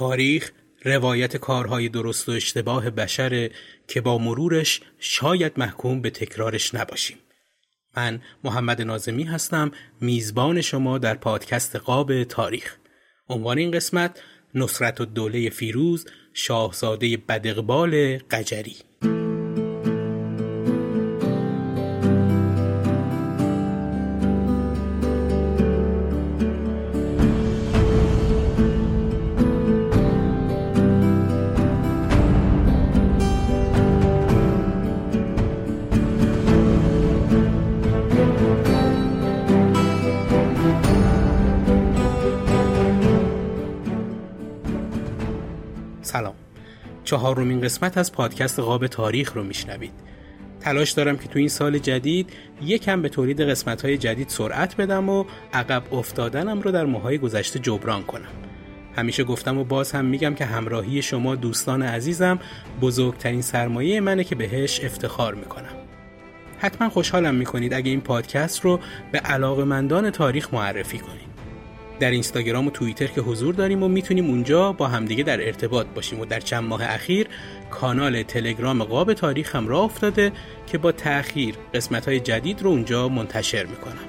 تاریخ روایت کارهای درست و اشتباه بشره که با مرورش شاید محکوم به تکرارش نباشیم. من محمد نازمی هستم میزبان شما در پادکست قاب تاریخ. عنوان این قسمت نصرت و دوله فیروز شاهزاده بدقبال قجری چهارمین قسمت از پادکست قاب تاریخ رو میشنوید. تلاش دارم که تو این سال جدید یکم به تولید قسمت های جدید سرعت بدم و عقب افتادنم رو در ماهای گذشته جبران کنم. همیشه گفتم و باز هم میگم که همراهی شما دوستان عزیزم بزرگترین سرمایه منه که بهش افتخار می‌کنم. حتما خوشحالم می‌کنید اگه این پادکست رو به علاقمندان تاریخ معرفی کنید. در اینستاگرام و توییتر که حضور داریم و می‌تونیم اونجا با همدیگه در ارتباط باشیم و در چند ماه اخیر کانال تلگرام قاب تاریخ هم راه افتاده که با تأخیر قسمت های جدید رو اونجا منتشر می‌کنم.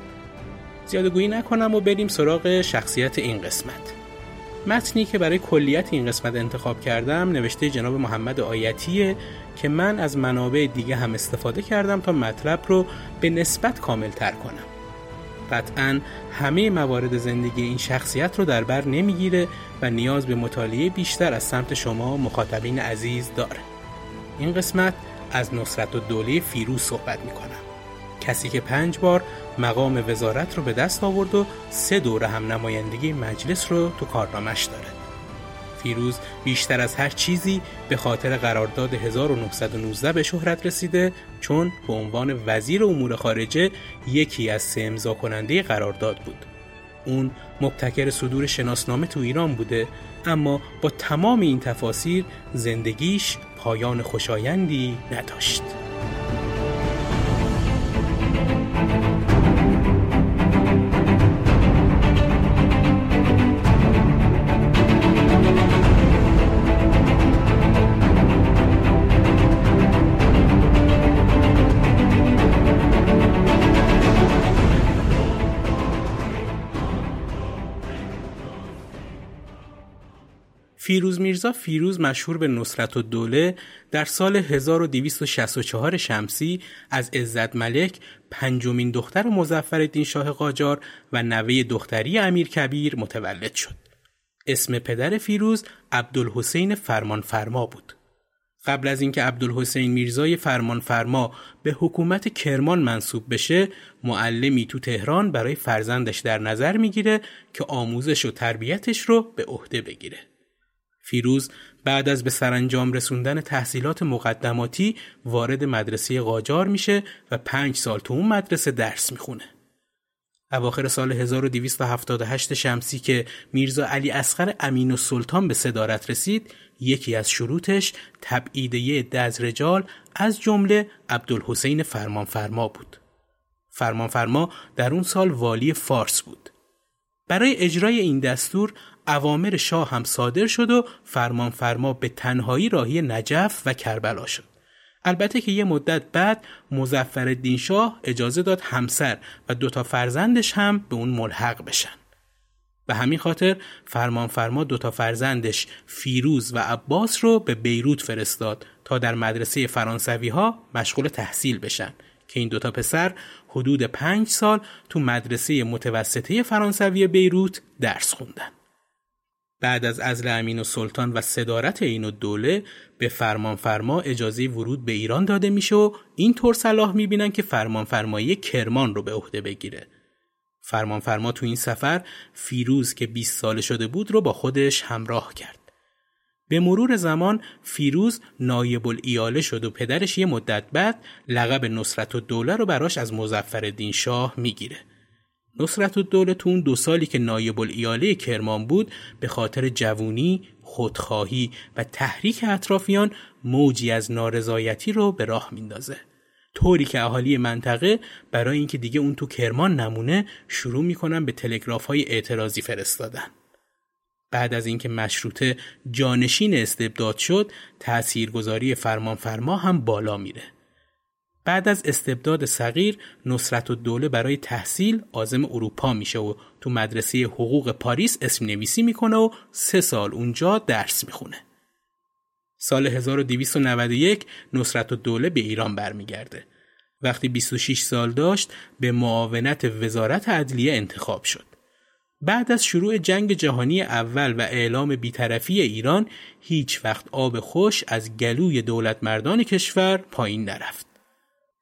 زیاده گویی نکنم و بریم سراغ شخصیت این قسمت. متنی که برای کلیت این قسمت انتخاب کردم نوشته جناب محمد آیتیه که من از منابع دیگه هم استفاده کردم تا مطلب رو به نسبت کامل تر کنم. قطعا همه موارد زندگی این شخصیت رو در بر نمی‌گیره و نیاز به مطالعه بیشتر از سمت شما مخاطبین عزیز داره. این قسمت از نصرت و دوله فیروز صحبت می‌کنم. کسی که پنج بار مقام وزارت رو به دست آورد و سه دوره هم نمایندگی مجلس رو تو کارنامش داره. فیروز بیشتر از هر چیزی به خاطر قرارداد 1919 به شهرت رسیده چون به عنوان وزیر امور خارجه یکی از سه امضا کننده قرارداد بود. اون مبتکر صدور شناسنامه تو ایران بوده اما با تمام این تفاسیر زندگیش پایان خوشایندی نداشت. فیروز میرزا فیروز مشهور به نصرت و دوله در سال 1264 شمسی از عزت ملک پنجمین دختر مزفر شاه قاجار و نوه دختری امیر کبیر متولد شد. اسم پدر فیروز عبدالحسین فرمانفرما بود. قبل از اینکه عبدالحسین میرزای فرمانفرما به حکومت کرمان منصوب بشه معلمی تو تهران برای فرزندش در نظر می‌گیره که آموزش و تربیتش رو به عهده بگیره. فیروز بعد از به سرانجام رسوندن تحصیلات مقدماتی وارد مدرسه قاجار میشه و پنج سال تو اون مدرسه درس می‌خونه. اواخر سال 1278 شمسی که میرزا علی اسقر امین و سلطان به صدارت رسید یکی از شروطش تبعیده از رجال از جمله عبدالحسین فرمانفرما بود. فرمانفرما در اون سال والی فارس بود. برای اجرای این دستور اوامر شاه هم صادر شد و فرمان فرما به تنهایی راهی نجف و کربلا شد. البته که یه مدت بعد مزفر شاه اجازه داد همسر و دوتا فرزندش هم به اون ملحق بشن. به همین خاطر فرمان فرما دوتا فرزندش فیروز و عباس رو به بیروت فرستاد تا در مدرسه فرانسوی ها مشغول تحصیل بشن که این دوتا پسر حدود پنج سال تو مدرسه متوسطه فرانسوی بیروت درس خوندن. بعد از ازل امین و سلطان و صدارت این دوله به فرمانفرما اجازه ورود به ایران داده میشه و اینطور صلاح می‌بینن که فرمانفرمایی کرمان رو به عهده بگیره. فرمانفرما تو این سفر فیروز که 20 ساله شده بود رو با خودش همراه کرد. به مرور زمان فیروز نایب الایاله شد و پدرش یه مدت بعد لقب نصرت الدوله رو براش از مزفر شاه می‌گیره. نصرت الدوله تو اون دو سالی که نایب الایاله کرمان بود به خاطر جوونی، خودخواهی و تحریک اطرافیان موجی از نارضایتی رو به راه میندازه. طوری که اهالی منطقه برای اینکه دیگه اون تو کرمان نمونه شروع می‌کنن به تلگراف های اعتراضی فرستادن. بعد از اینکه مشروطه جانشین استبداد شد تاثیرگذاری فرمانفرما هم بالا میره بعد از استبداد صغیر نصرت و دوله برای تحصیل آزم اروپا میشه و تو مدرسه حقوق پاریس اسم نویسی می‌کنه و سه سال اونجا درس می‌خونه. سال 1291 نصرت و دوله به ایران برمیگرده. وقتی 26 سال داشت به معاونت وزارت عدلیه انتخاب شد. بعد از شروع جنگ جهانی اول و اعلام بیطرفی ایران هیچ وقت آب خوش از گلوی دولت مردان کشور پایین نرفت.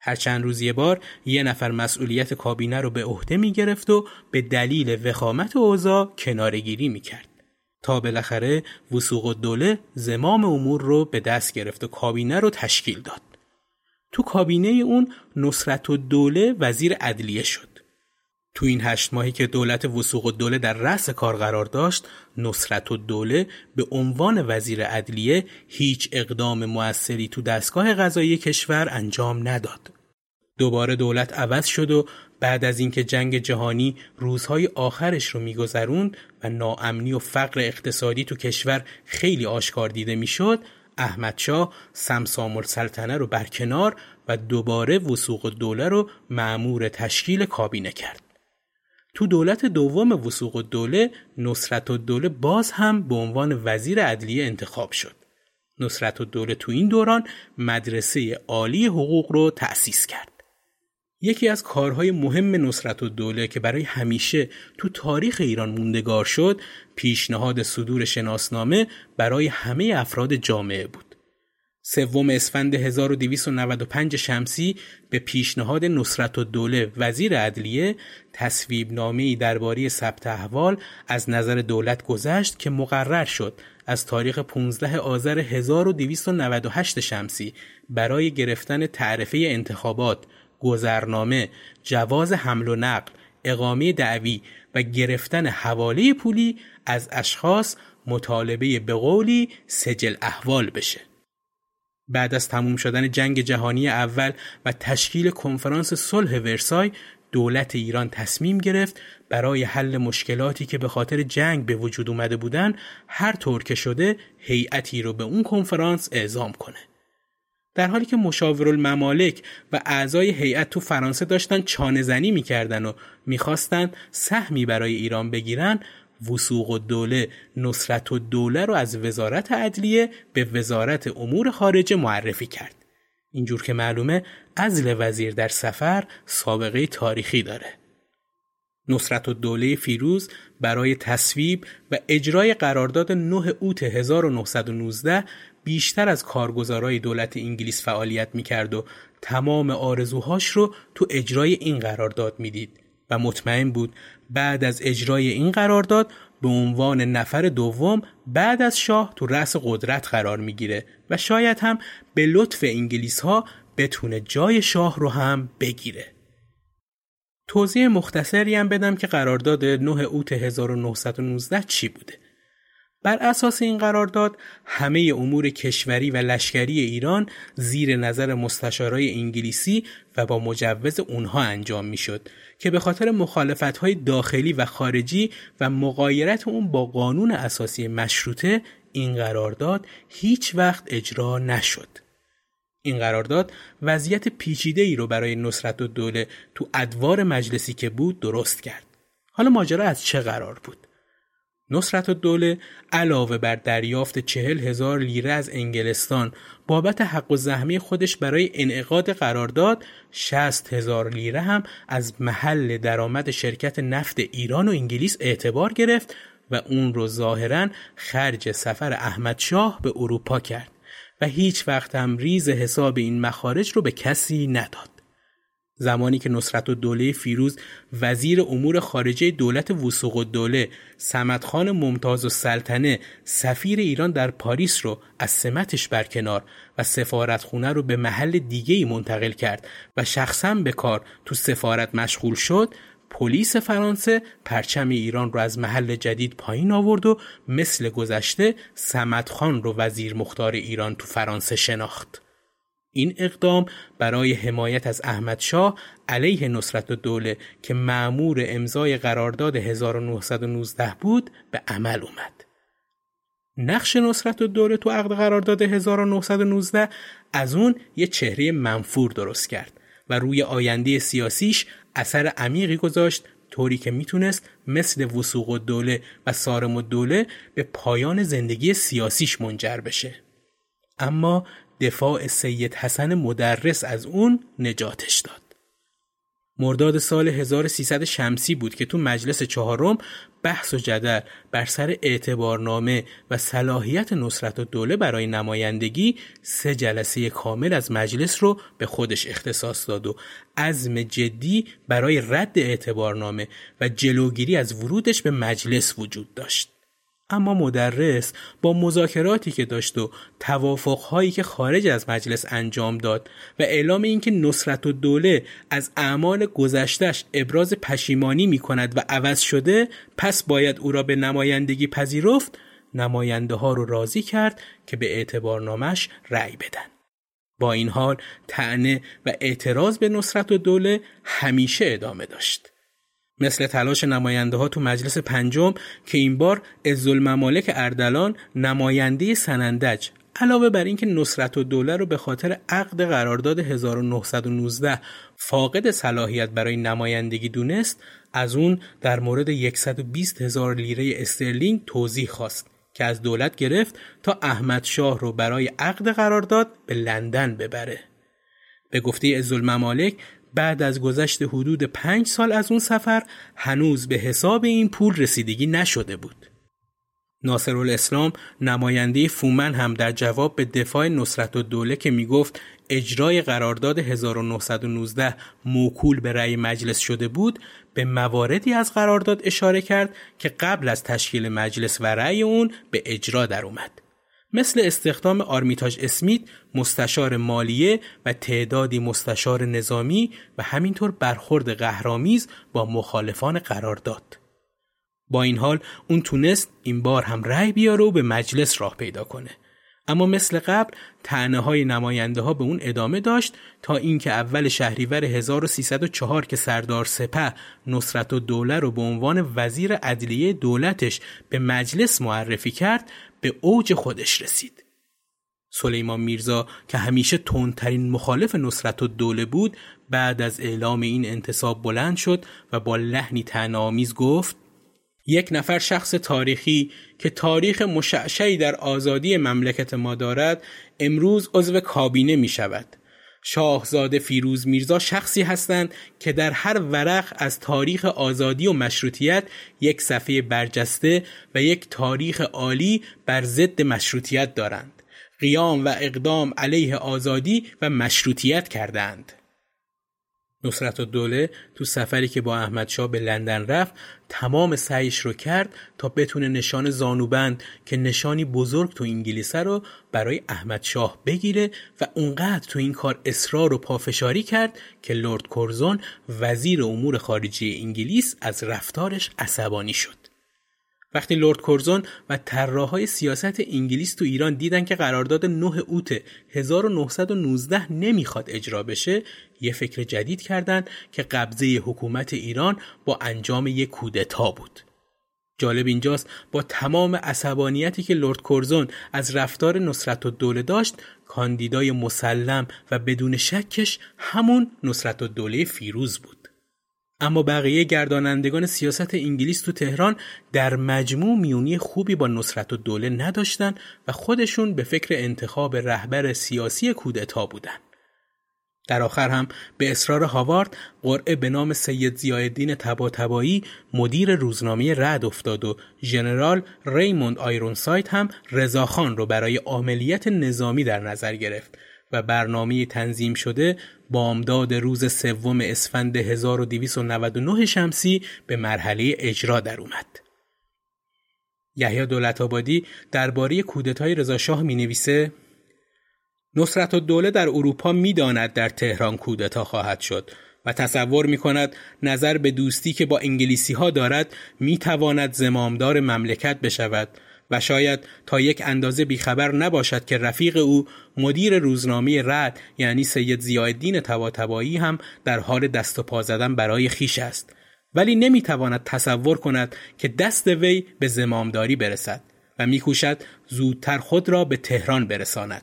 هر چند روز یه بار یه نفر مسئولیت کابینه رو به عهده می گرفت و به دلیل وخامت اوضاع کنارگیری می کرد. تا بالاخره وسوق دوله زمام امور رو به دست گرفت و کابینه رو تشکیل داد. تو کابینه اون نصرت و دوله وزیر عدلیه شد. تو این هشت ماهی که دولت وسوق و دوله در رأس کار قرار داشت نصرت و دوله به عنوان وزیر عدلیه هیچ اقدام موثری تو دستگاه قضایی کشور انجام نداد. دوباره دولت عوض شد و بعد از اینکه جنگ جهانی روزهای آخرش رو میگذروند و ناامنی و فقر اقتصادی تو کشور خیلی آشکار دیده می‌شد احمدشاه سمسام سلطنه رو برکنار و دوباره وسوق دوله رو معمور تشکیل کابینه کرد. تو دولت دوم وسوق الدوله نصرت الدوله باز هم به عنوان وزیر عدلیه انتخاب شد. نصرت الدوله تو این دوران مدرسه عالی حقوق رو تأسیس کرد. یکی از کارهای مهم نصرت الدوله که برای همیشه تو تاریخ ایران موندگار شد پیشنهاد صدور شناسنامه برای همه افراد جامعه بود. سوم اسفند 1295 شمسی به پیشنهاد نصرت و دوله وزیر عدلیه تصویب نامه‌ای درباره ثبت احوال از نظر دولت گذشت که مقرر شد از تاریخ 15 آذر 1298 شمسی برای گرفتن تعرفه انتخابات، گذرنامه، جواز حمل و نقل، اقامه دعوی و گرفتن حواله پولی از اشخاص مطالبه به قولی سجل احوال بشه. بعد از تموم شدن جنگ جهانی اول و تشکیل کنفرانس صلح ورسای دولت ایران تصمیم گرفت برای حل مشکلاتی که به خاطر جنگ به وجود اومده بودن هر طور که شده هیئتی رو به اون کنفرانس اعزام کنه. در حالی که مشاورالممالک و اعضای هیئت تو فرانسه داشتن چانه زنی می‌کردن و می‌خواستن سهمی برای ایران بگیرن وسوق دوله نصرت و دوله رو از وزارت عدلیه به وزارت امور خارجه معرفی کرد. اینجور که معلومه ازل وزیر در سفر سابقه تاریخی داره. نصرت و دوله فیروز برای تصویب و اجرای قرارداد 9 اوت 1919 بیشتر از کارگزارای دولت انگلیس فعالیت می‌کرد و تمام آرزوهاش رو تو اجرای این قرارداد می‌دید و مطمئن بود بعد از اجرای این قرارداد به عنوان نفر دوم بعد از شاه تو رأس قدرت قرار می‌گیره و شاید هم به لطف انگلیس ها بتونه جای شاه رو هم بگیره. توضیح مختصری هم بدم که قرارداد 9 اوت 1919 چی بوده. بر اساس این قرارداد همه امور کشوری و لشکری ایران زیر نظر مستشارای انگلیسی و با مجوز اونها انجام می‌شد که به خاطر مخالفت های داخلی و خارجی و مقایرت اون با قانون اساسی مشروطه این قرارداد هیچ وقت اجرا نشد. این قرارداد وضعیت پیچیده ای رو برای نصرت و دوله تو ادوار مجلسی که بود درست کرد. حالا ماجرا از چه قرار بود؟ نصرت دوله علاوه بر دریافت چهل هزار لیره از انگلستان بابت حق و زحمه خودش برای انعقاد قرارداد شست هزار لیره هم از محل درآمد شرکت نفت ایران و انگلیس اعتبار گرفت و اون رو ظاهرا خرج سفر احمد شاه به اروپا کرد و هیچ وقت هم ریز حساب این مخارج رو به کسی نداد. زمانی که نصرت و دوله فیروز وزیر امور خارجه دولت وسوق و دوله سمدخان ممتاز و سلطنه سفیر ایران در پاریس رو از سمتش برکنار و سفارتخونه رو به محل دیگه منتقل کرد و شخصا به کار تو سفارت مشغول شد پلیس فرانسه پرچم ایران رو از محل جدید پایین آورد و مثل گذشته سمدخان رو وزیر مختار ایران تو فرانسه شناخت. این اقدام برای حمایت از احمد شاه علیه نصرت دوله که معمور امضای قرارداد 1919 بود به عمل اومد. نقش نصرت دوله تو عقد قرارداد 1919 از اون یه چهره منفور درست کرد و روی آینده سیاسیش اثر عمیقی گذاشت طوری که می‌تونست مثل وسوق و دوله و سارم و دوله به پایان زندگی سیاسیش منجر بشه. اما دفاع سید حسن مدرس از اون نجاتش داد. مرداد سال 1300 شمسی بود که تو مجلس چهارم بحث و جدل بر سر اعتبارنامه و صلاحیت نصرت و دوله برای نمایندگی سه جلسه کامل از مجلس رو به خودش اختصاص داد و عزم جدی برای رد اعتبارنامه و جلوگیری از ورودش به مجلس وجود داشت. اما مدرس با مذاکراتی که داشت و توافقهایی که خارج از مجلس انجام داد و اعلام اینکه نصرت و دوله از اعمال گذشتش ابراز پشیمانی می کند و عوض شده پس باید او را به نمایندگی پذیرفت نماینده ها رو راضی کرد که به اعتبارنامش رأی بدن. با این حال تعنه و اعتراض به نصرت و دوله همیشه ادامه داشت. مثل تلاش نماینده ها تو مجلس پنجم که این بار ممالک اردلان نماینده سنندج علاوه بر اینکه نصرت و دوله رو به خاطر عقد قرارداد 1919 فاقد صلاحیت برای نمایندگی دونست از اون در مورد 120 هزار لیره استرلینگ توضیح خواست که از دولت گرفت تا احمد شاه رو برای عقد قرارداد به لندن ببره. به گفته ممالک بعد از گذشت حدود پنج سال از اون سفر هنوز به حساب این پول رسیدگی نشده بود. ناصر الاسلام نماینده فومن هم در جواب به دفاع نصرت و دوله که می‌گفت اجرای قرارداد 1919 موکول به رأی مجلس شده بود به مواردی از قرارداد اشاره کرد که قبل از تشکیل مجلس و رأی اون به اجرا در اومد. مثل استخدام آرمیتاژ اسمیت مستشار مالیه و تعدادی مستشار نظامی و همینطور برخورد قهرامیز با مخالفان قرار داد. با این حال اون تونست این بار هم رأی بیاره و به مجلس راه پیدا کنه. اما مثل قبل تعنه های نماینده ها به اون ادامه داشت تا اینکه اول شهریور 1304 که سردار سپه نصرت و دوله رو به عنوان وزیر عدلیه دولتش به مجلس معرفی کرد به اوج خودش رسید. سلیمان میرزا که همیشه تندترین مخالف نصرت و دوله بود بعد از اعلام این انتصاب بلند شد و با لحنی تنامیز گفت یک نفر شخص تاریخی که تاریخ مشعشعی در آزادی مملکت ما دارد امروز عضو کابینه می شود. شاهزاده فیروز میرزا شخصی هستند که در هر ورق از تاریخ آزادی و مشروطیت یک صفحه برجسته و یک تاریخ عالی بر ضد مشروطیت دارند. قیام و اقدام علیه آزادی و مشروطیت کردند. نصرت و دوله تو سفری که با احمد شاه به لندن رفت تمام سعیش رو کرد تا بتونه نشان زانوبند که نشانی بزرگ تو انگلیسه رو برای احمد شاه بگیره و اونقدر تو این کار اصرار و پافشاری کرد که لورد کورزون وزیر امور خارجی انگلیس از رفتارش عصبانی شد. وقتی لورد کورزون و طراحهای سیاست انگلیس تو ایران دیدن که قرارداد 9 اوت 1919 نمی‌خواد اجرا بشه یه فکر جدید کردند که قبضه حکومت ایران با انجام یک کودتا بود. جالب اینجاست با تمام عصبانیتی که لورد کورزون از رفتار نصرت و دوله داشت کاندیدای مسلم و بدون شکش همون نصرت و دوله فیروز بود. اما بقیه گردانندگان سیاست انگلیس تو تهران در مجموع میونی خوبی با نصرت و دوله نداشتن و خودشون به فکر انتخاب رهبر سیاسی کودتا بودن. در آخر هم به اصرار هاوارد قرعه به نام سید زیادین تباتبایی مدیر روزنامه رد افتاد و ژنرال ریموند آیرونسایت هم رضاخان رو برای عملیت نظامی در نظر گرفت و برنامه تنظیم شده بامداد روز سوم اسفند 1299 شمسی به مرحله اجرا در اومد. یحیی دولت آبادی درباره کودتای رضا شاه می نویسه نصرت و دوله در اروپا می‌داند در تهران کودتا خواهد شد و تصور می کند نظر به دوستی که با انگلیسی ها دارد می تواند زمامدار مملکت بشود و شاید تا یک اندازه بیخبر نباشد که رفیق او مدیر روزنامه رد یعنی سید زیادین تواتبایی هم در حال دست و پا زدن برای خیش است. ولی نمی‌تواند تصور کند که دست وی به زمامداری برسد و میکوشد زودتر خود را به تهران برساند.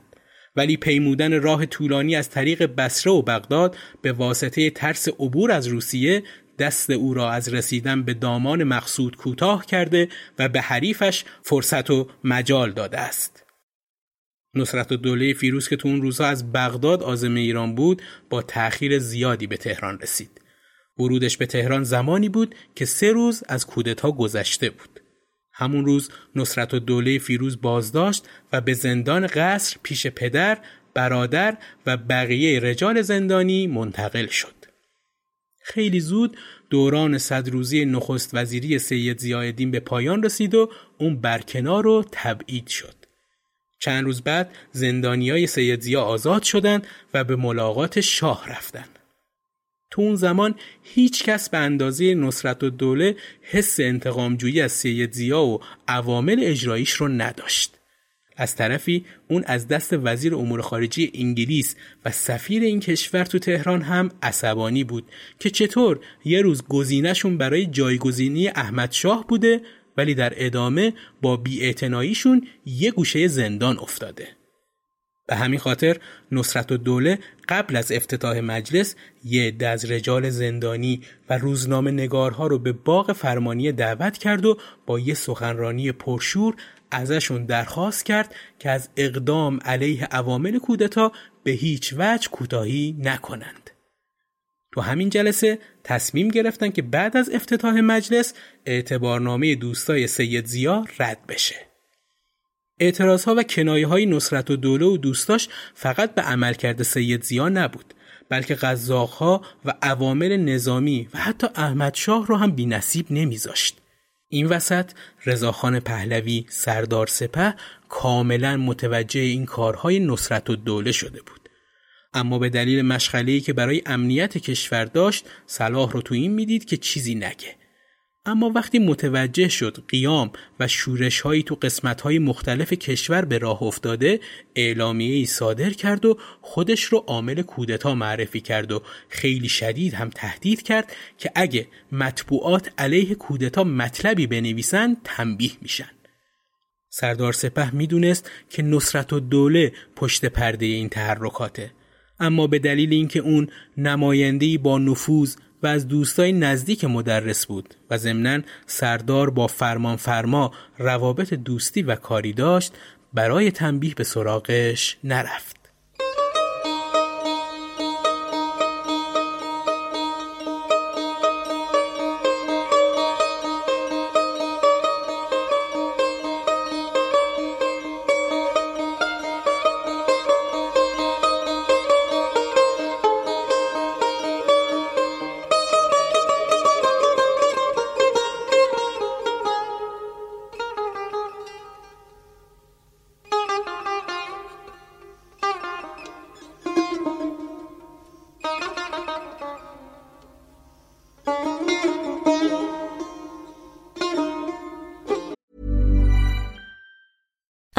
ولی پیمودن راه طولانی از طریق بسره و بغداد به واسطه ترس عبور از روسیه دست او را از رسیدن به دامان مقصود کوتاه کرده و به حریفش فرصت و مجال داده است. نصرت دوله فیروز که تو اون روزها از بغداد آزم ایران بود با تأخیر زیادی به تهران رسید. ورودش به تهران زمانی بود که سه روز از کودتا گذشته بود. همون روز نصرت دوله فیروز بازداشت و به زندان قصر پیش پدر، برادر و بقیه رجال زندانی منتقل شد. خیلی زود دوران صد روزی نخست وزیری سید زیادین به پایان رسید و اون برکنار و تبعید شد. چند روز بعد های سید زیا آزاد شدند و به ملاقات شاه رفتند. تو اون زمان هیچ کس به اندازه نصرت و دوله حس انتقامجویی از سید زیا و عوامل اجراییش رو نداشت. از طرفی اون از دست وزیر امور خارجه انگلیس و سفیر این کشور تو تهران هم عصبانی بود که چطور یه روز گزینهشون برای جایگزینی احمد شاه بوده ولی در ادامه با بیاعتناییشون یه گوشه زندان افتاده. به همین خاطر نصرت و دوله قبل از افتتاح مجلس یه از رجال زندانی و روزنامه نگارها رو به باغ فرمانی دعوت کرد و با یه سخنرانی پرشور ازشون درخواست کرد که از اقدام علیه عوامل کودتا به هیچ وجه کوتاهی نکنند. تو همین جلسه تصمیم گرفتن که بعد از افتتاح مجلس اعتبارنامه دوستای سید زیا رد بشه. اعتراض ها و کنایه های نصرت و دوله و دوستاش فقط به عملکرد سید زیا نبود بلکه ها و عوامل نظامی و حتی احمد شاه رو هم بی نصیب نمیذاشت. این وسط رضاخان پهلوی سردار سپه کاملا متوجه این کارهای نصرت و دوله شده بود. اما به دلیل مشغله‌ای که برای امنیت کشور داشت صلاح رو تو این می‌دید که چیزی نگه. اما وقتی متوجه شد قیام و شورش هایی تو قسمت های مختلف کشور به راه افتاده اعلامیه ای صادر کرد و خودش رو عامل کودتا معرفی کرد و خیلی شدید هم تهدید کرد که اگه مطبوعات علیه کودتا مطلبی بنویسن تنبیه میشن. سردار سپه می‌دونست که نصرت و دوله پشت پرده این تحرکاته اما به دلیل اینکه اون نمایندهی با نفوذ و از دوستای نزدیک مدرس بود و ضمنا سردار با فرمان فرما روابط دوستی و کاری داشت برای تنبیه به سراغش نرفت.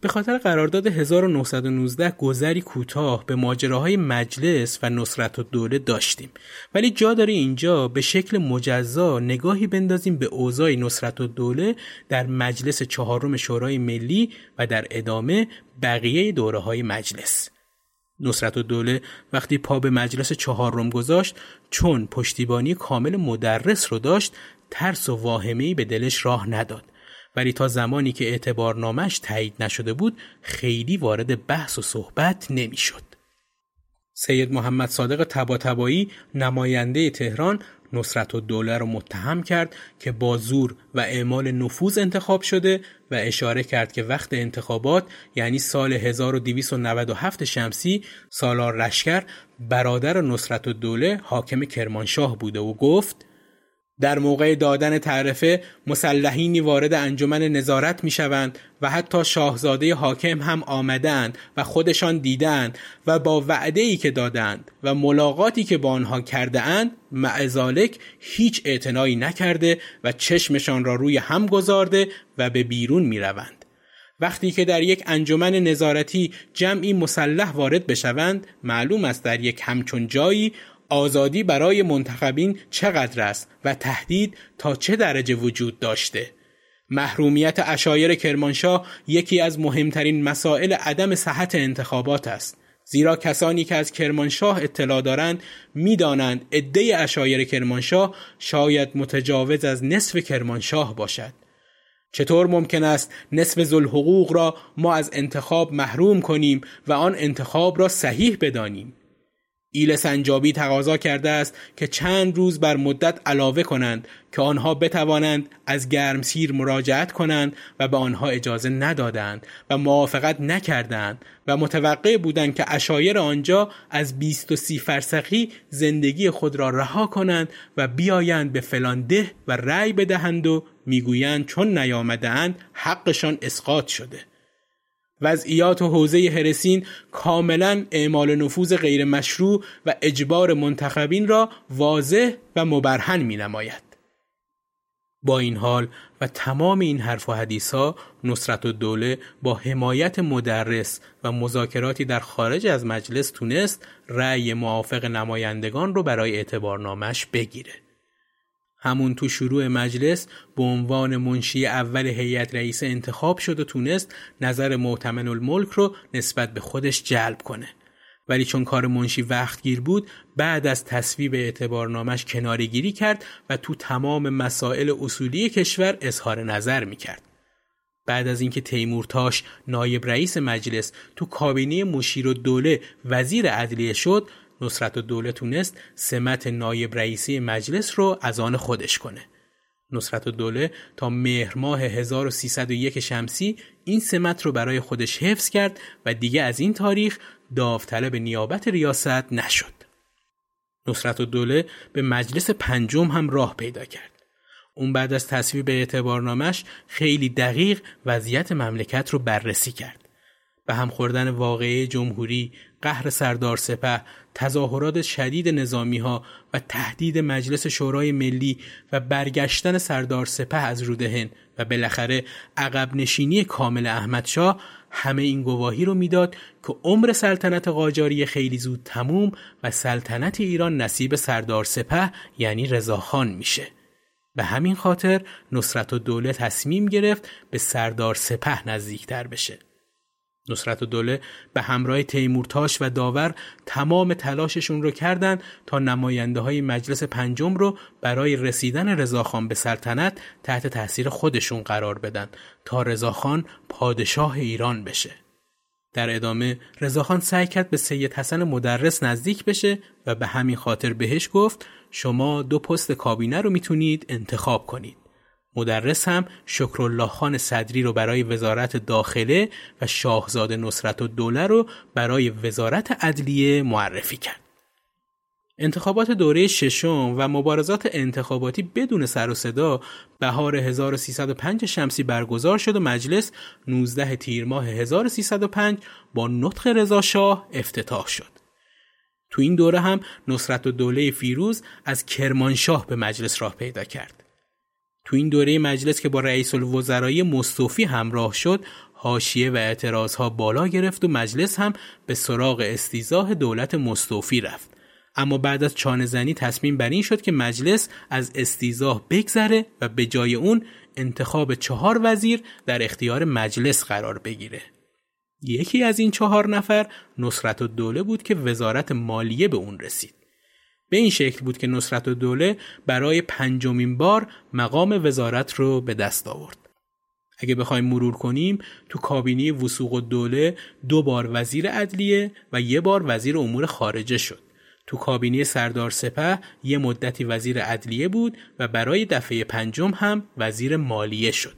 به خاطر قرارداد 1919 گذری کوتاه به ماجراهای مجلس و نصرت و دوله داشتیم. ولی جا داره اینجا به شکل مجزا نگاهی بندازیم به اوضاع نصرت و دوله در مجلس چهارم شورای ملی و در ادامه بقیه دوره های مجلس. نصرت و دوله وقتی پا به مجلس چهارم گذاشت چون پشتیبانی کامل مدرس رو داشت ترس و واهمه‌ای به دلش راه نداد. ولی تا زمانی که اعتبارنامش تایید نشده بود خیلی وارد بحث و صحبت نمی‌شد. سید محمد صادق تباتبایی نماینده تهران نصرت و دوله را متهم کرد که با زور و اعمال نفوذ انتخاب شده و اشاره کرد که وقت انتخابات یعنی سال 1297 شمسی سالار لشکر برادر نصرت و دوله حاکم کرمانشاه بوده و گفت در موقع دادن تعرفه مسلحینی وارد انجمن نظارت می شوند و حتی شاهزاده حاکم هم آمدند و خودشان دیدند و با وعده ای که دادند و ملاقاتی که با آنها کرده اند معزالک هیچ اعتنایی نکرده و چشمشان را روی هم گذارده و به بیرون می روند. وقتی که در یک انجمن نظارتی جمعی مسلح وارد بشوند معلوم است در یک همچون جایی آزادی برای منتخبین چقدر است و تهدید تا چه درجه وجود داشته؟ محرومیت اشایر کرمانشاه یکی از مهمترین مسائل عدم صحت انتخابات است. زیرا کسانی که از کرمانشاه اطلاع دارند می‌دانند عده اشایر کرمانشاه شاید متجاوز از نصف کرمانشاه باشد. چطور ممکن است نصف زلحقوق را ما از انتخاب محروم کنیم و آن انتخاب را صحیح بدانیم؟ ایل سنجابی تقاضا کرده است که چند روز بر مدت علاوه کنند که آنها بتوانند از گرمسیر مراجعت کنند و به آنها اجازه ندادند و موافقت نکردند و متوقع بودند که اشایر آنجا از بیست و سی فرسخی زندگی خود را رها کنند و بیایند به فلان ده و رأی بدهند و می‌گویند چون نیامدهاند حقشان اسقاط شده. وضعیات و حوزه هرسین کاملا اعمال نفوذ غیر مشروع و اجبار منتخبین را واضح و مبرهن می نماید. با این حال و تمام این حرف و حدیث ها نصرت و دوله با حمایت مدرس و مذاکراتی در خارج از مجلس تونست رأی موافق نمایندگان رو برای اعتبارنامش بگیره. همون تو شروع مجلس به عنوان منشی اول هیئت رئیس انتخاب شد و تونست نظر معتمن الملک رو نسبت به خودش جلب کنه. ولی چون کار منشی وقتگیر بود بعد از تصویب اعتبارنامش کناری گیری کرد و تو تمام مسائل اصولی کشور اظهار نظر می‌کرد. بعد از اینکه تیمورتاش نایب رئیس مجلس تو کابینه مشیر و دوله وزیر عدلیه شد نصرت و دوله تونست سمت نایب رئیسی مجلس رو از آن خودش کنه. نصرت و دوله تا مهر ماه 1301 شمسی این سمت رو برای خودش حفظ کرد و دیگه از این تاریخ داوطلب نیابت ریاست نشد. نصرت و دوله به مجلس پنجم هم راه پیدا کرد. اون بعد از تصویب اعتبارنامش خیلی دقیق وضعیت مملکت رو بررسی کرد. به هم خوردن واقعه جمهوری، قهر سردار سپه، تظاهرات شدید نظامی ها و تهدید مجلس شورای ملی و برگشتن سردار سپه از رودهن و بالاخره عقب نشینی کامل احمدشاه همه این گواهی رو می‌داد که عمر سلطنت قاجاری خیلی زود تموم و سلطنت ایران نصیب سردار سپه یعنی رضاخان میشه. به همین خاطر نصرت و دوله تصمیم گرفت به سردار سپه نزدیکتر بشه. نصرت و دوله به همراه تیمورتاش و داور تمام تلاششون رو کردن تا نماینده های مجلس پنجم رو برای رسیدن رضاخان به سلطنت تحت تاثیر خودشون قرار بدن تا رضاخان پادشاه ایران بشه. در ادامه رضاخان سعی کرد به سید حسن مدرس نزدیک بشه و به همین خاطر بهش گفت شما دو پست کابینه رو می‌تونید انتخاب کنید. مدرس هم شکرالله خان صدری رو برای وزارت داخله و شاهزاده نصرت و دوله رو برای وزارت عدلیه معرفی کرد. انتخابات دوره ششم و مبارزات انتخاباتی بدون سر و صدا بهار 1305 شمسی برگزار شد و مجلس 19 تیر ماه 1305 با نطق رضا شاه افتتاح شد. تو این دوره هم نصرت و دوله فیروز از کرمانشاه به مجلس راه پیدا کرد. تو این دوره مجلس که با رئیس الوزرای مصطفی همراه شد حاشیه و اعتراضها بالا گرفت و مجلس هم به سراغ استیزاه دولت مصطفی رفت. اما بعد از چانه زنی تصمیم بر این شد که مجلس از استیزاه بگذره و به جای اون انتخاب چهار وزیر در اختیار مجلس قرار بگیره. یکی از این چهار نفر نصرت و دوله بود که وزارت مالیه به اون رسید. به این شکل بود که نصرت و دوله برای پنجمین بار مقام وزارت رو به دست آورد. اگه بخوایم مرور کنیم تو کابینه وسوق و دوله دو بار وزیر عدلیه و یه بار وزیر امور خارجه شد. تو کابینه سردار سپه یه مدتی وزیر عدلیه بود و برای دفعه پنجم هم وزیر مالیه شد.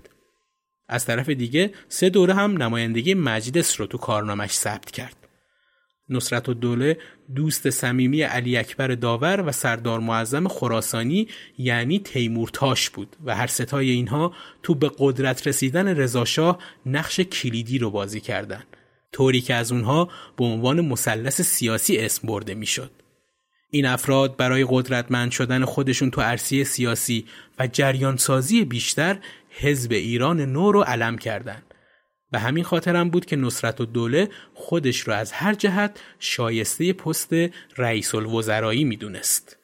از طرف دیگه سه دوره هم نمایندگی مجلس رو تو کارنامش ثبت کرد. نصرت و دوله دوست صمیمی علی اکبر داور و سردار معظم خراسانی یعنی تیمورتاش بود و هر ستای اینها تو به قدرت رسیدن رضاشاه نقش کلیدی رو بازی کردند طوری که از اونها به عنوان مثلث سیاسی اسم برده می‌شد. این افراد برای قدرتمند شدن خودشون تو عرصه سیاسی و جریانسازی بیشتر حزب ایران نو رو علم کردند به همین خاطرم بود که نصرت و دوله خودش رو از هر جهت شایسته پست رئیس الوزرایی می‌دونست.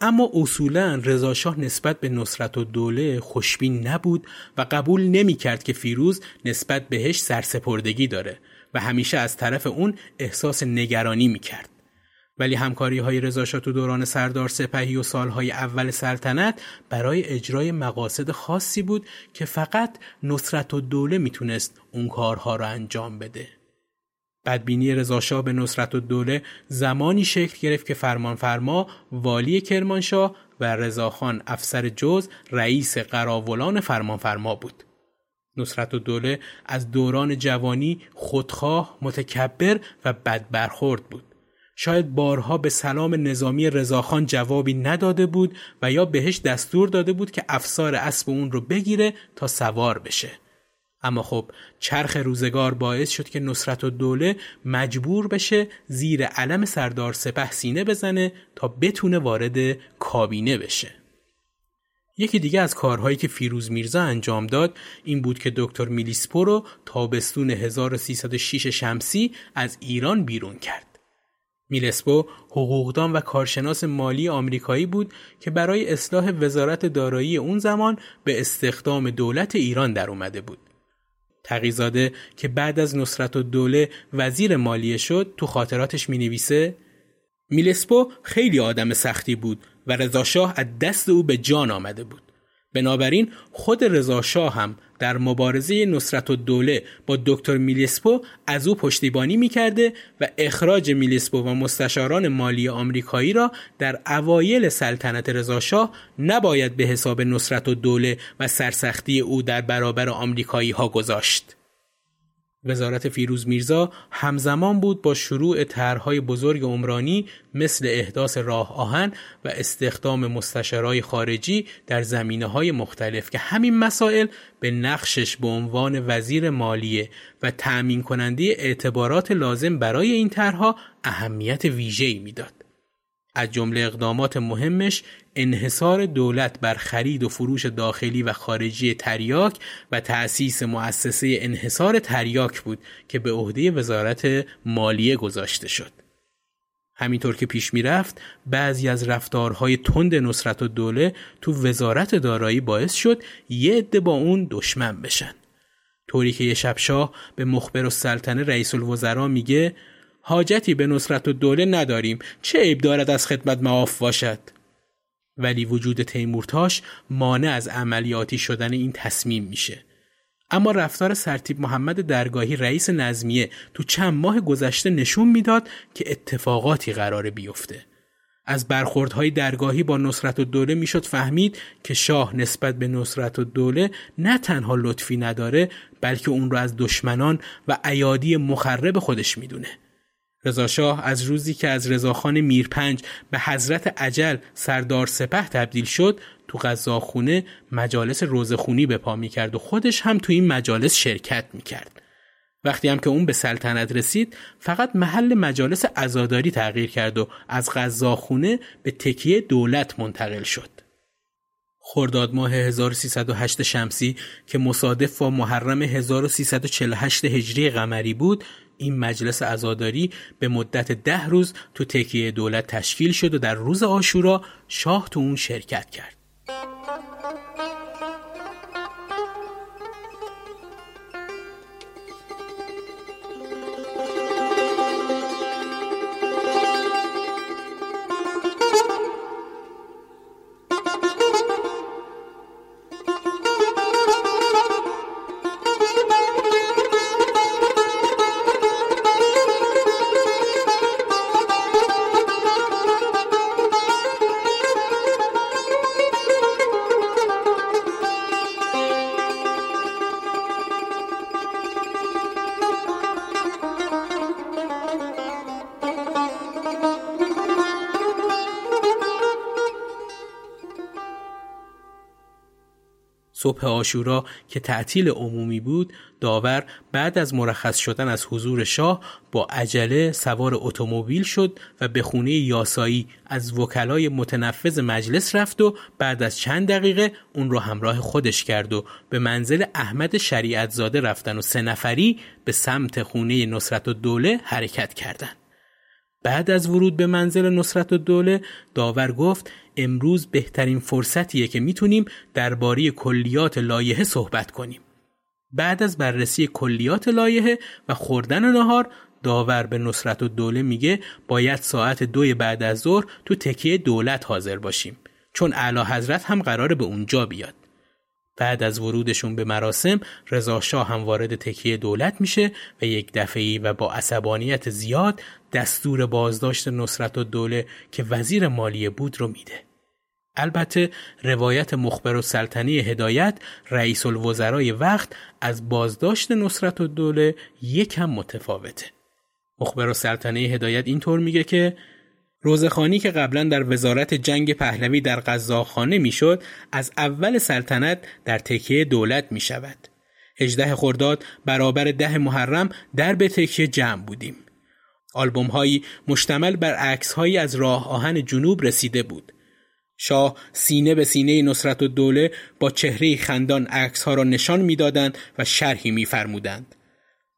اما اصولا رضاشاه نسبت به نصرت و دوله خوشبین نبود و قبول نمی کرد که فیروز نسبت بهش سرسپردگی داره و همیشه از طرف اون احساس نگرانی می کرد. ولی همکاری های رضاشاه تو دوران سردار سپهی و سالهای اول سلطنت برای اجرای مقاصد خاصی بود که فقط نصرت و دوله می‌تونست اون کارها را انجام بده. بدبینی رضاشاه به نصرت و دوله زمانی شکل گرفت که فرمانفرما والی کرمانشاه و رضاخان افسر جز رئیس قراولان فرمانفرما بود. نصرت و دوله از دوران جوانی خودخواه، متکبر و بدبرخورد بود. شاید بارها به سلام نظامی رضاخان جوابی نداده بود و یا بهش دستور داده بود که افسار اسب اون رو بگیره تا سوار بشه. اما خب چرخ روزگار باعث شد که نصرت و دوله مجبور بشه زیر علم سردار سپه سینه بزنه تا بتونه وارد کابینه بشه. یکی دیگه از کارهایی که فیروز میرزا انجام داد این بود که دکتر میلیسپو رو تابستون 1306 شمسی از ایران بیرون کرد. میلسپو حقوقدان و کارشناس مالی آمریکایی بود که برای اصلاح وزارت دارایی اون زمان به استخدام دولت ایران در اومده بود. تقیزاده که بعد از نصرت و دوله وزیر مالیه شد تو خاطراتش می نویسه میلسپو خیلی آدم سختی بود و رضاشاه از دست او به جان آمده بود. بنابراین خود رضا شاه هم در مبارزه نصرت و دوله با دکتر میلیسپو از او پشتیبانی می‌کرده و اخراج میلیسپو و مستشاران مالی آمریکایی را در اوایل سلطنت رضا شاه نباید به حساب نصرت و دوله و سرسختی او در برابر آمریکایی ها گذاشت. وزارت فیروز میرزا همزمان بود با شروع طرحهای بزرگ عمرانی مثل احداث راه آهن و استخدام مستشارای خارجی در زمینه های مختلف که همین مسائل به نقشش به عنوان وزیر مالیه و تأمین کننده اعتبارات لازم برای این طرحها اهمیت ویژه‌ای می‌داد. از جمله اقدامات مهمش انحصار دولت بر خرید و فروش داخلی و خارجی تریاک و تأسیس مؤسسه انحصار تریاک بود که به عهده وزارت مالیه گذاشته شد. همینطور که پیش می‌رفت بعضی از رفتارهای تند نصرت و دوله تو وزارت دارایی باعث شد یه عده با اون دشمن بشن. طوری که یه شبشاه به مخبر و سلطنه رئیس الوزراء میگه حاجتی به نصرت و دوله نداریم چه عیب دارد از خدمت معاف باشد ولی وجود تیمورتاش مانع از عملیاتی شدن این تصمیم میشه اما رفتار سرتیب محمد درگاهی رئیس نظمیه تو چند ماه گذشته نشون می‌داد که اتفاقاتی قراره بیفته. از برخوردهای درگاهی با نصرت و دوله می‌شد فهمید که شاه نسبت به نصرت و دوله نه تنها لطفی نداره بلکه اون رو از دشمنان و ایادی مخرب خودش می‌دونه. رضاشاه از روزی که از رضاخان میرپنج به حضرت عجل سردار سپه تبدیل شد تو غذاخونه مجالس روزخونی به پا می‌کرد و خودش هم تو این مجالس شرکت می‌کرد. وقتی هم که اون به سلطنت رسید فقط محل مجالس عزاداری تغییر کرد و از غذاخونه به تکیه دولت منتقل شد. خرداد ماه 1308 شمسی که مصادف با محرم 1348 هجری قمری بود این مجلس عزاداری به مدت ده روز تو تکیه دولت تشکیل شد و در روز آشورا شاه تو اون شرکت کرد. صبح آشورا که تعطیل عمومی بود داور بعد از مرخص شدن از حضور شاه با عجله سوار اتومبیل شد و به خونه یاسایی از وکلای متنفذ مجلس رفت و بعد از چند دقیقه اون رو همراه خودش کرد و به منزل احمد شریعت زاده رفتن و سه نفری به سمت خونه نصرت و دوله حرکت کردند. بعد از ورود به منزل نصرت و دوله داور گفت امروز بهترین فرصتیه که می‌تونیم درباره کلیات لایحه صحبت کنیم. بعد از بررسی کلیات لایحه و خوردن نهار داور به نصرت و دوله میگه باید ساعت دوی بعد از ظهر تو تکیه دولت حاضر باشیم چون اعلی حضرت هم قراره به اونجا بیاد. بعد از ورودشون به مراسم رضا شاه هم وارد تکیه دولت میشه و یک دفعی و با عصبانیت زیاد دستور بازداشت نصرت و دوله که وزیر مالیه بود رو میده. البته روایت مخبر و سلطنی هدایت رئیس الوزرای وقت از بازداشت نصرت و دوله یکم متفاوته. مخبر و سلطنه هدایت اینطور میگه که روزخانی که قبلا در وزارت جنگ پهلوی در قزاقخانه می‌شد از اول سلطنت در تکیه دولت می شود. 18 خرداد برابر ده محرم در به تکیه جمع بودیم. آلبوم هایی مشتمل بر عکس هایی از راه آهن جنوب رسیده بود. شاه سینه به سینه نصرت و دوله با چهره خندان عکس ها را نشان می‌دادند و شرحی میفرمودند.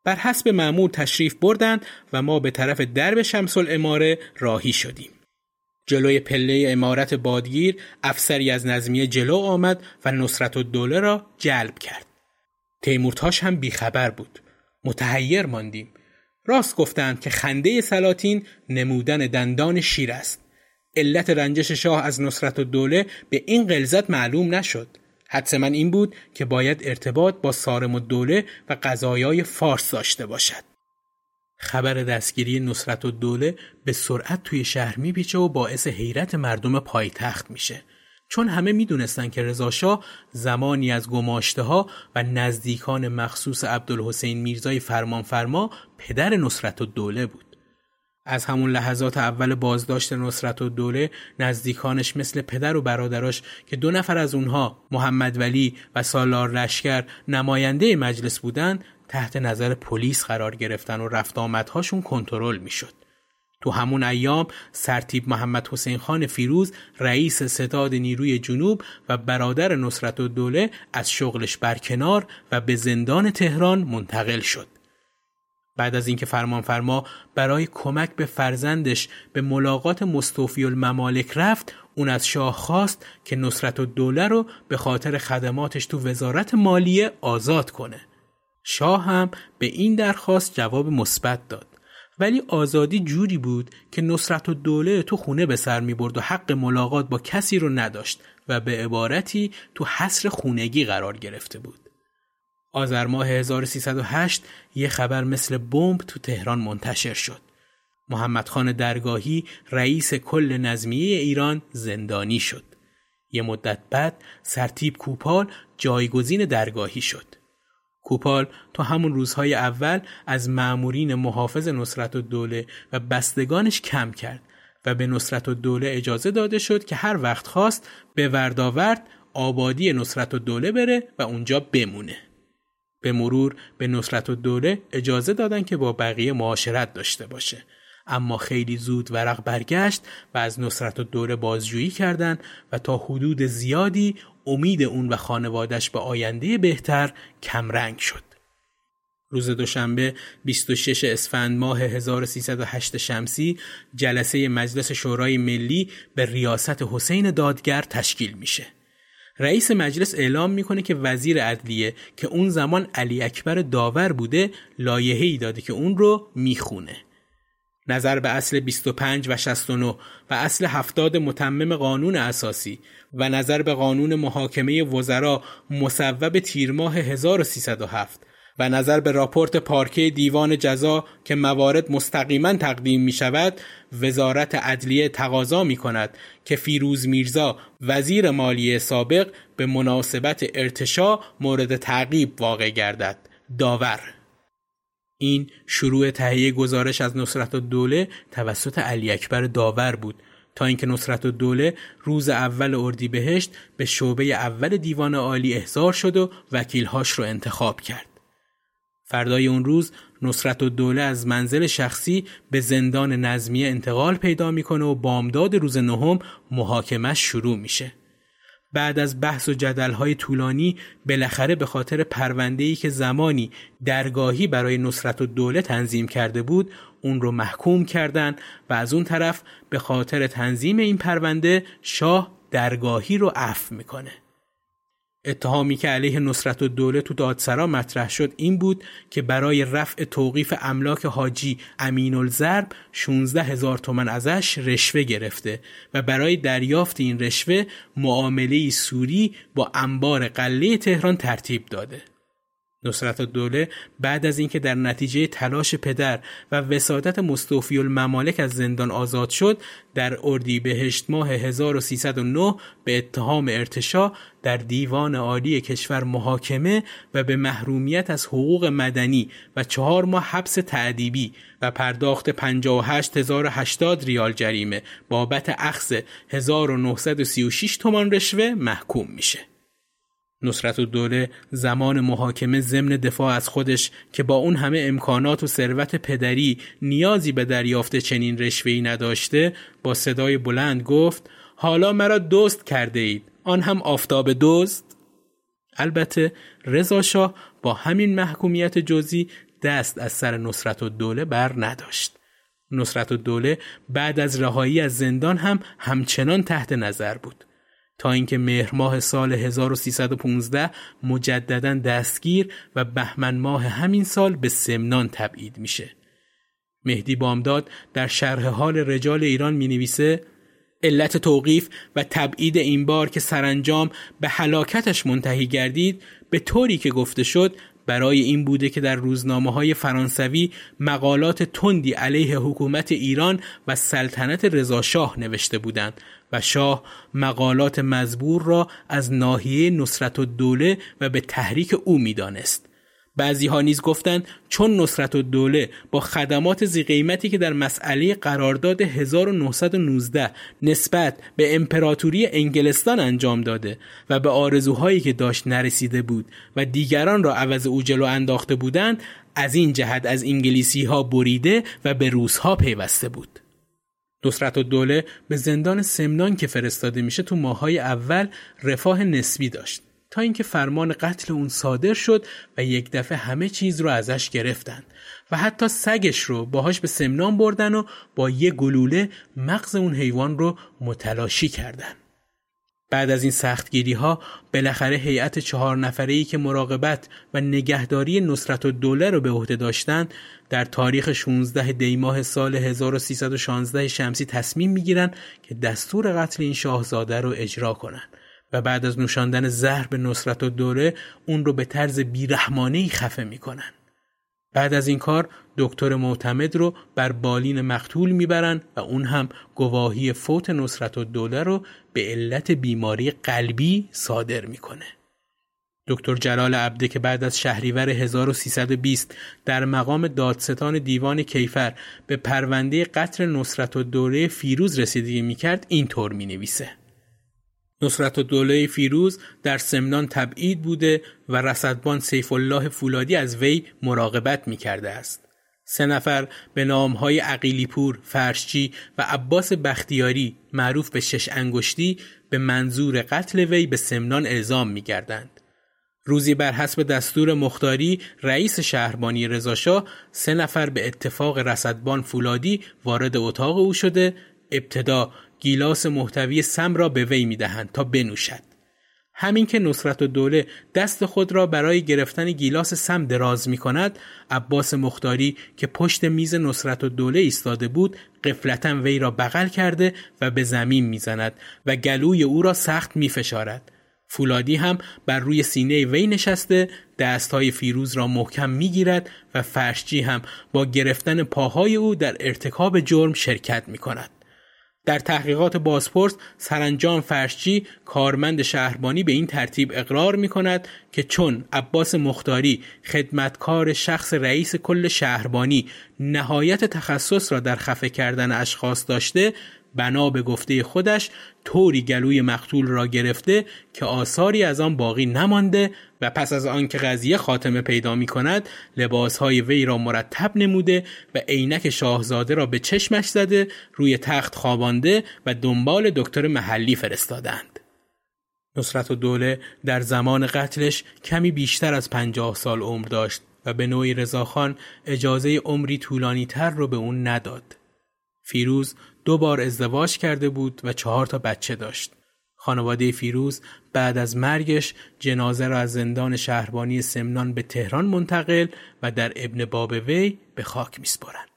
بر حسب معمول تشریف بردند و ما به طرف درب شمس الاماره راهی شدیم. جلوی پله امارت بادگیر افسری از نظمیه جلو آمد و نصرت و دوله را جلب کرد. تیمورتاش هم بیخبر بود. متحیر ماندیم. راست گفتند که خنده سلاطین نمودن دندان شیر است. علت رنجش شاه از نصرت و دوله به این غلظت معلوم نشد. حدس من این بود که باید ارتباط با سارم و دوله و قضایای فارس داشته باشد. خبر دستگیری نصرت و دوله به سرعت توی شهر میپیچه و باعث حیرت مردم پایتخت میشه. چون همه می‌دونستند که رضاشاه زمانی از گماشته ها و نزدیکان مخصوص عبدالحسین میرزای فرمانفرما پدر نصرت و دوله بود. از همون لحظات اول بازداشت نصرت و دوله نزدیکانش مثل پدر و برادراش که دو نفر از اونها محمد ولی و سالار لشکر نماینده مجلس بودن تحت نظر پلیس قرار گرفتن و رفت آمدهاشون کنترل می‌شد. تو همون ایام سرتیب محمد حسین خان فیروز رئیس ستاد نیروی جنوب و برادر نصرت و دوله از شغلش برکنار و به زندان تهران منتقل شد. بعد از اینکه فرمانفرما برای کمک به فرزندش به ملاقات مستوفی الممالک رفت اون از شاه خواست که نصرت و دوله رو به خاطر خدماتش تو وزارت مالیه آزاد کنه. شاه هم به این درخواست جواب مثبت داد. ولی آزادی جوری بود که نصرت و دوله تو خونه به سر می برد و حق ملاقات با کسی رو نداشت و به عبارتی تو حصر خونگی قرار گرفته بود. آذر ماه 1308 یه خبر مثل بمب تو تهران منتشر شد. محمد خان درگاهی رئیس کل نظمیه ایران زندانی شد. یه مدت بعد سرتیب کوپال جایگزین درگاهی شد. کوپال تو همون روزهای اول از معمورین محافظ نصرت و دوله و بستگانش کم کرد و به نصرت و دوله اجازه داده شد که هر وقت خواست به ورداورد آبادی نصرت و دوله بره و اونجا بمونه. به مرور به نصرت و دوله اجازه دادن که با بقیه معاشرت داشته باشه اما خیلی زود ورق برگشت و از نصرت و دوله بازجویی کردند و تا حدود زیادی امید اون و خانوادش به آینده بهتر کمرنگ شد. روز دوشنبه 26 اسفند ماه 1308 شمسی جلسه مجلس شورای ملی به ریاست حسین دادگر تشکیل میشه. رئیس مجلس اعلام می‌کنه که وزیر عدلیه که اون زمان علی اکبر داور بوده لایحه‌ای داده که اون رو می‌خونه. نظر به اصل 25 و 69 و اصل 70 متمم قانون اساسی و نظر به قانون محاکمه وزرا مصوب تیر ماه 1307 و نظر به راپورت پارکه دیوان جزا که موارد مستقیما تقدیم می شود وزارت عدلیه تقاضا می کند که فیروز میرزا وزیر مالیه سابق به مناسبت ارتشا مورد تعقیب واقع گردد. داور. این شروع تهیه گزارش از نصرت دوله توسط علی اکبر داور بود. تا اینکه نصرت دوله روز اول اردیبهشت به شعبه اول دیوان عالی احضار شد و وکیلهاش رو انتخاب کرد. فردای اون روز نصرت و دوله از منزل شخصی به زندان نظمیه انتقال پیدا می‌کنه و بامداد روز نهم محاکمش شروع میشه. بعد از بحث و جدلهای طولانی بالاخره به خاطر پرونده‌ای که زمانی درگاهی برای نصرت و دوله تنظیم کرده بود اون رو محکوم کردند و از اون طرف به خاطر تنظیم این پرونده شاه درگاهی رو عفو می‌کنه. اتهامی که علیه نصرت و دوله تو دادسرا مطرح شد این بود که برای رفع توقیف املاک حاجی امین الزرب 16 هزار تومن ازش رشوه گرفته و برای دریافت این رشوه معامله سوری با انبار قله تهران ترتیب داده. نصرت دوله بعد از اینکه در نتیجه تلاش پدر و وسادت مستوفی الممالک از زندان آزاد شد در اردیبهشت ماه 1309 به اتهام ارتشا در دیوان عالی کشور محاکمه و به محرومیت از حقوق مدنی و چهار ماه حبس تعدیبی و پرداخت 58080 ریال جریمه بابت اخذ 1936 تومان رشوه محکوم میشه. نصرت و دوله زمان محاکمه ضمن دفاع از خودش که با اون همه امکانات و ثروت پدری نیازی به دریافت چنین رشوهی نداشته با صدای بلند گفت حالا مرا دوست کرده اید. آن هم آفتاب دوست البته رضا شاه با همین محکومیت جزی دست از سر نصرت و دوله بر نداشت. نصرت و دوله بعد از رهایی از زندان هم همچنان تحت نظر بود. تا اینکه مهر ماه سال 1315 مجددا دستگیر و بهمن ماه همین سال به سمنان تبعید میشه. مهدی بامداد در شرح حال رجال ایران می نویسه علت توقیف و تبعید این بار که سرانجام به حلاکتش منتهی گردید به طوری که گفته شد برای این بوده که در روزنامه های فرانسوی مقالات تندی علیه حکومت ایران و سلطنت رضاشاه نوشته بودند و شاه مقالات مزبور را از ناحیه نصرت و دوله و به تحریک او می‌دانست. بعضی ها نیز گفتند چون نصرت و دوله با خدمات زی قیمتی که در مسئله قرارداد 1919 نسبت به امپراتوری انگلستان انجام داده و به آرزوهایی که داشت نرسیده بود و دیگران را عوض او جلو انداخته بودند از این جهت از انگلیسی ها بریده و به روس ها پیوسته بود. نصرت و دوله به زندان سمنان که فرستاده میشه تو ماهای اول رفاه نسبی داشت تا اینکه فرمان قتل اون صادر شد و یک دفعه همه چیز رو ازش گرفتن و حتی سگش رو باهاش به سمنان بردن و با یه گلوله مغز اون حیوان رو متلاشی کردن. بعد از این سختگیری ها بالاخره هیئت چهار نفره ای که مراقبت و نگهداری نصرت و دوله رو به عهده داشتند در تاریخ 16 دی ماه سال 1316 شمسی تصمیم می‌گیرند که دستور قتل این شاهزاده رو اجرا کنند و بعد از نوشاندن زهر به نصرت و دوره اون رو به طرز بیرحمانه خفه می‌کنن. بعد از این کار دکتر معتمد رو بر بالین مقتول می‌برن و اون هم گواهی فوت نصرت و دوله رو به علت بیماری قلبی صادر می‌کنه. دکتر جلال عبده که بعد از شهریور 1320 در مقام دادستان دیوان کیفر به پرونده قتل نصرت و دوله فیروز رسیدگی می‌کرد اینطور می نویسه. نصرت دوله فیروز در سمنان تبعید بوده و رصدبان سیف الله فولادی از وی مراقبت می کرده است. سه نفر به نامهای عقیلیپور، فرشچی و عباس بختیاری معروف به شش انگشتی به منظور قتل وی به سمنان اعزام می گردند. روزی بر حسب دستور مختاری رئیس شهربانی رضاشاه سه نفر به اتفاق رصدبان فولادی وارد اتاق او شده ابتدا گیلاس محتوی سم را به وی می‌دهند تا بنوشد همین که نصرت و دوله دست خود را برای گرفتن گیلاس سم دراز می کند عباس مختاری که پشت میز نصرت و دوله ایستاده بود قفلتا وی را بغل کرده و به زمین می‌زند و گلوی او را سخت می فشارد. فولادی هم بر روی سینه وی نشسته دستهای فیروز را محکم می‌گیرد و فرشجی هم با گرفتن پاهای او در ارتکاب جرم شرکت می کند. در تحقیقات بازپرس سرانجام فرشچی کارمند شهربانی به این ترتیب اقرار می کند که چون عباس مختاری خدمتکار شخص رئیس کل شهربانی نهایت تخصص را در خفه کردن اشخاص داشته بنا به گفته خودش طوری گلوی مقتول را گرفته که آثاری از آن باقی نمانده و پس از آنکه قضیه خاتمه پیدا می کند لباسهای وی را مرتب نموده و عینک شاهزاده را به چشمش زده روی تخت خوابانده و دنبال دکتر محلی فرستادند. نصرت و دوله در زمان قتلش کمی بیشتر از پنجاه سال عمر داشت و به نوعی رضاخان اجازه عمری طولانی تر رو به اون نداد. فیروز دو بار ازدواج کرده بود و چهار تا بچه داشت. خانواده فیروز بعد از مرگش جنازه را از زندان شهربانی سمنان به تهران منتقل و در ابن باب وی به خاک میسپرند.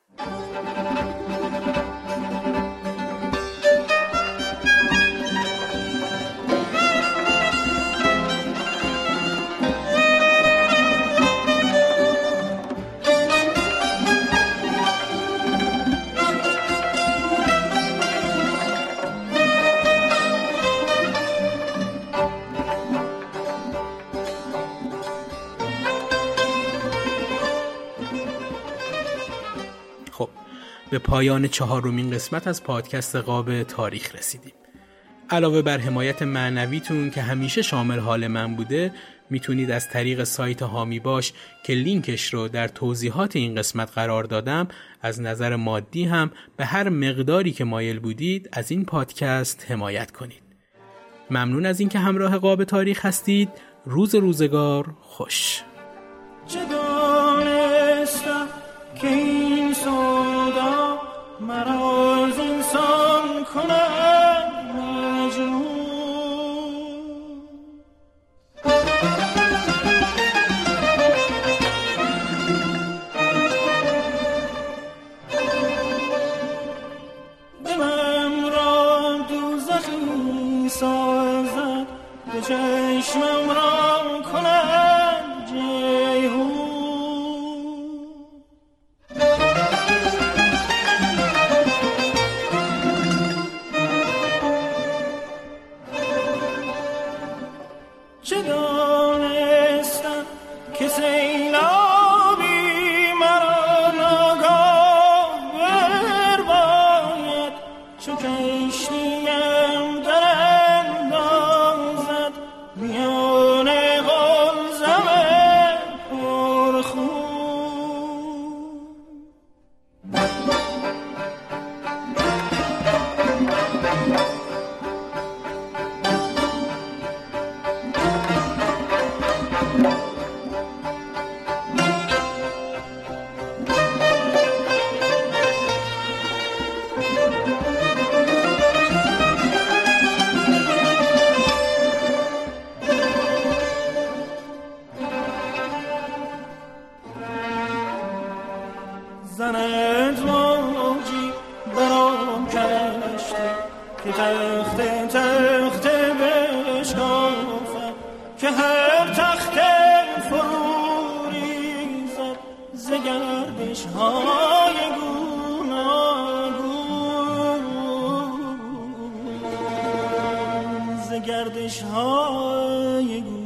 به پایان چهارمین قسمت از پادکست قاب تاریخ رسیدیم. علاوه بر حمایت معنویتون که همیشه شامل حال من بوده می‌تونید از طریق سایت هامی باش که لینکش رو در توضیحات این قسمت قرار دادم از نظر مادی هم به هر مقداری که مایل بودید از این پادکست حمایت کنید. ممنون از اینکه همراه قاب تاریخ هستید. روز روزگار خوش. چه که مرا از انسان کنم مجنون. دلم را دوزخی سازد به چشمم را کنم گردش های نهنگی